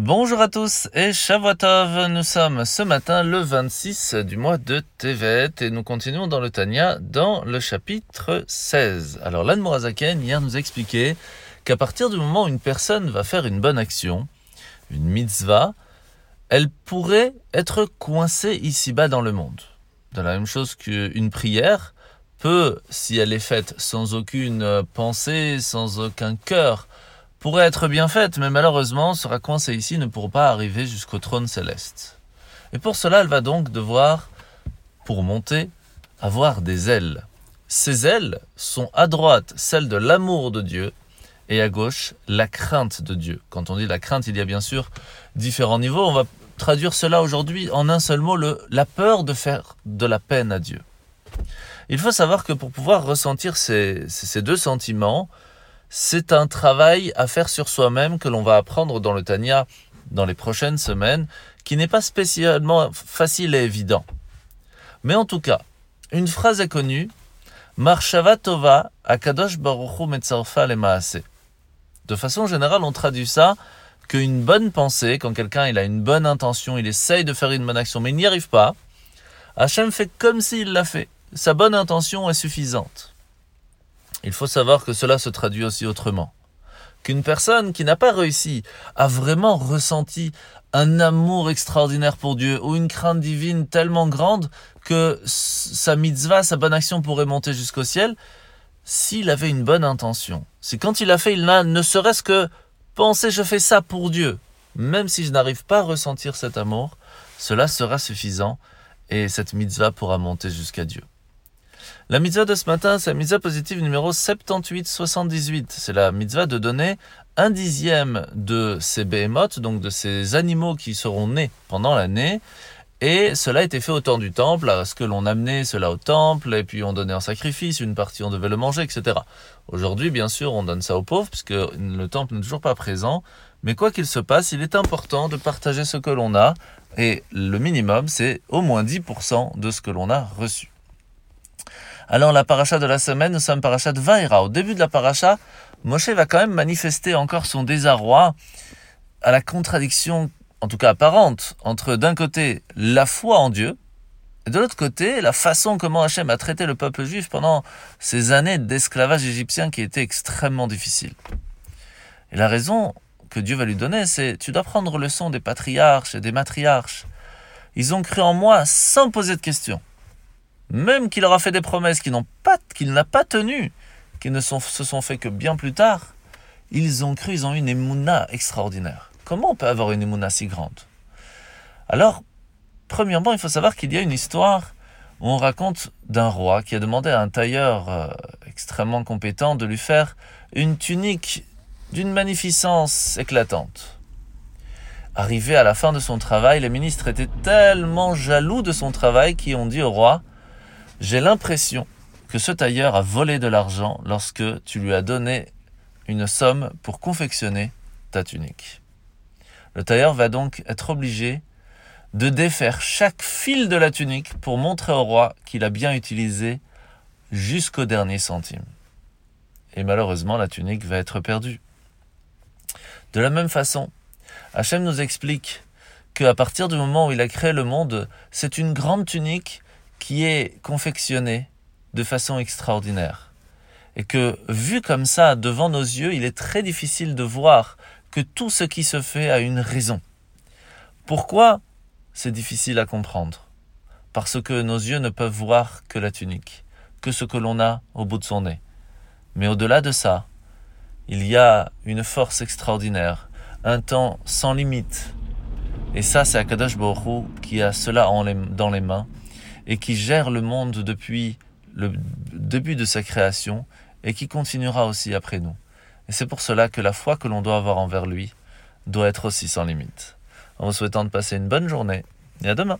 Bonjour à tous et Shavuotov, nous sommes ce matin le 26 du mois de Tevet et nous continuons dans le Tanya dans le chapitre 16. Alors l'Anne Morazaken hier nous a expliqué qu'à partir du moment où une personne va faire une bonne action, une mitzvah, elle pourrait être coincée ici-bas dans le monde. De la même chose qu'une prière peut, si elle est faite sans aucune pensée, sans aucun cœur, pourrait être bien faite, mais malheureusement sera coincée ici, ne pourra pas arriver jusqu'au trône céleste. Et pour cela, elle va donc devoir, pour monter, avoir des ailes. Ces ailes sont à droite celles de l'amour de Dieu et à gauche la crainte de Dieu. Quand on dit la crainte, il y a bien sûr différents niveaux. On va traduire cela aujourd'hui en un seul mot, la peur de faire de la peine à Dieu. Il faut savoir que pour pouvoir ressentir ces deux sentiments, c'est un travail à faire sur soi-même que l'on va apprendre dans le Tanya dans les prochaines semaines, qui n'est pas spécialement facile et évident. Mais en tout cas, une phrase est connue, Marshava Tova Akadosh Baruchu le Maase. De façon générale, on traduit ça qu'une bonne pensée, quand quelqu'un a une bonne intention, il essaye de faire une bonne action, mais il n'y arrive pas, Hachem fait comme s'il l'a fait. Sa bonne intention est suffisante. Il faut savoir que cela se traduit aussi autrement. Qu'une personne qui n'a pas réussi à vraiment ressenti un amour extraordinaire pour Dieu ou une crainte divine tellement grande que sa mitzvah, sa bonne action pourrait monter jusqu'au ciel, s'il avait une bonne intention. C'est quand il a fait, il n'a ne serait-ce que pensé je fais ça pour Dieu. Même si je n'arrive pas à ressentir cet amour, cela sera suffisant et cette mitzvah pourra monter jusqu'à Dieu. La mitzvah de ce matin, c'est la mitzvah positive numéro 78-78. C'est la mitzvah de donner un dixième de ces behemoths, donc de ces animaux qui seront nés pendant l'année. Et cela a été fait au temps du temple, à ce que l'on amenait cela au temple, et puis on donnait un sacrifice, une partie on devait le manger, etc. Aujourd'hui, bien sûr, on donne ça aux pauvres, puisque le temple n'est toujours pas présent. Mais quoi qu'il se passe, il est important de partager ce que l'on a, et le minimum, c'est au moins 10% de ce que l'on a reçu. Alors la paracha de la semaine, nous sommes paracha de Vaïra. Au début de la paracha, Moshe va quand même manifester encore son désarroi à la contradiction, en tout cas apparente, entre d'un côté la foi en Dieu, et de l'autre côté la façon comment Hachem a traité le peuple juif pendant ces années d'esclavage égyptien qui étaient extrêmement difficiles. Et la raison que Dieu va lui donner, c'est tu dois prendre le son des patriarches et des matriarches. Ils ont cru en moi sans poser de questions même qu'il aura fait des promesses qu'il n'a pas tenues, qui ne se sont fait que bien plus tard, ils ont cru, ils ont eu une émouna extraordinaire. Comment on peut avoir une émouna si grande? Alors, premièrement, il faut savoir qu'il y a une histoire où on raconte d'un roi qui a demandé à un tailleur euh, extrêmement compétent de lui faire une tunique d'une magnificence éclatante. Arrivé à la fin de son travail, les ministres étaient tellement jaloux de son travail qu'ils ont dit au roi j'ai l'impression que ce tailleur a volé de l'argent lorsque tu lui as donné une somme pour confectionner ta tunique. Le tailleur va donc être obligé de défaire chaque fil de la tunique pour montrer au roi qu'il a bien utilisé jusqu'au dernier centime. Et malheureusement, la tunique va être perdue. De la même façon, Hachem nous explique qu'à partir du moment où il a créé le monde, c'est une grande tunique qui est confectionné de façon extraordinaire. Et que, vu comme ça, devant nos yeux, il est très difficile de voir que tout ce qui se fait a une raison. Pourquoi C'est difficile à comprendre? Parce que nos yeux ne peuvent voir que la tunique, que ce que l'on a au bout de son nez. Mais au-delà de ça, il y a une force extraordinaire, un temps sans limite. Et ça, c'est Akadosh Baruch qui a cela dans les mains et qui gère le monde depuis le début de sa création et qui continuera aussi après nous. Et c'est pour cela que la foi que l'on doit avoir envers lui doit être aussi sans limite. En vous souhaitant de passer une bonne journée et à demain.